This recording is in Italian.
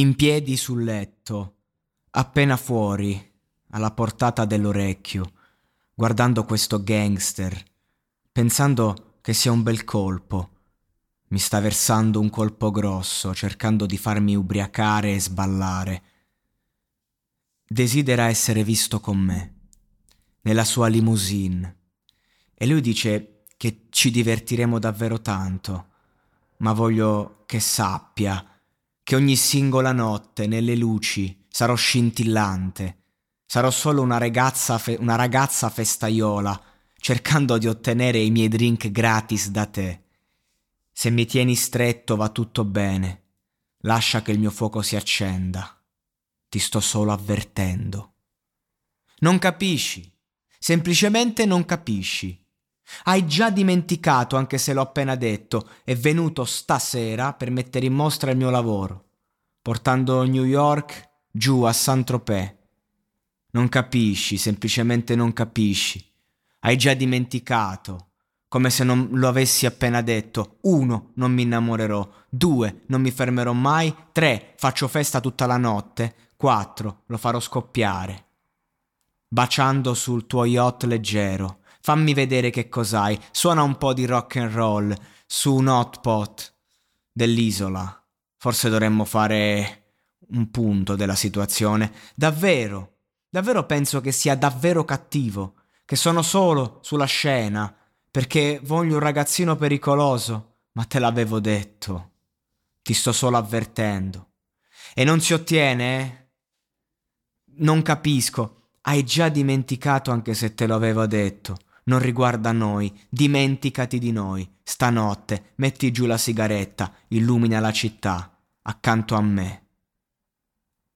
In piedi sul letto, appena fuori, alla portata dell'orecchio, guardando questo gangster, pensando che sia un bel colpo. Mi sta versando un colpo grosso, cercando di farmi ubriacare e sballare. Desidera essere visto con me, nella sua limousine. E lui dice che ci divertiremo davvero tanto, ma voglio che sappia che ogni singola notte nelle luci sarò scintillante, sarò solo una ragazza, fe- una ragazza festaiola, cercando di ottenere i miei drink gratis da te. Se mi tieni stretto va tutto bene, lascia che il mio fuoco si accenda. Ti sto solo avvertendo. Non capisci, semplicemente non capisci. Hai già dimenticato, anche se l'ho appena detto, è venuto stasera per mettere in mostra il mio lavoro, portando New York giù a Saint-Tropez. Non capisci, semplicemente non capisci. Hai già dimenticato, come se non lo avessi appena detto. Uno, non mi innamorerò. Due, non mi fermerò mai. Tre, faccio festa tutta la notte. Quattro, lo farò scoppiare. Baciando sul tuo yacht leggero Fammi vedere che cos'hai. Suona un po' di rock and roll su un hot pot dell'isola. Forse dovremmo fare un punto della situazione. Davvero, davvero penso che sia davvero cattivo, che sono solo sulla scena, perché voglio un ragazzino pericoloso, ma te l'avevo detto. Ti sto solo avvertendo. E non si ottiene, eh? Non capisco. Hai già dimenticato anche se te lo avevo detto non riguarda noi, dimenticati di noi. Stanotte metti giù la sigaretta, illumina la città, accanto a me.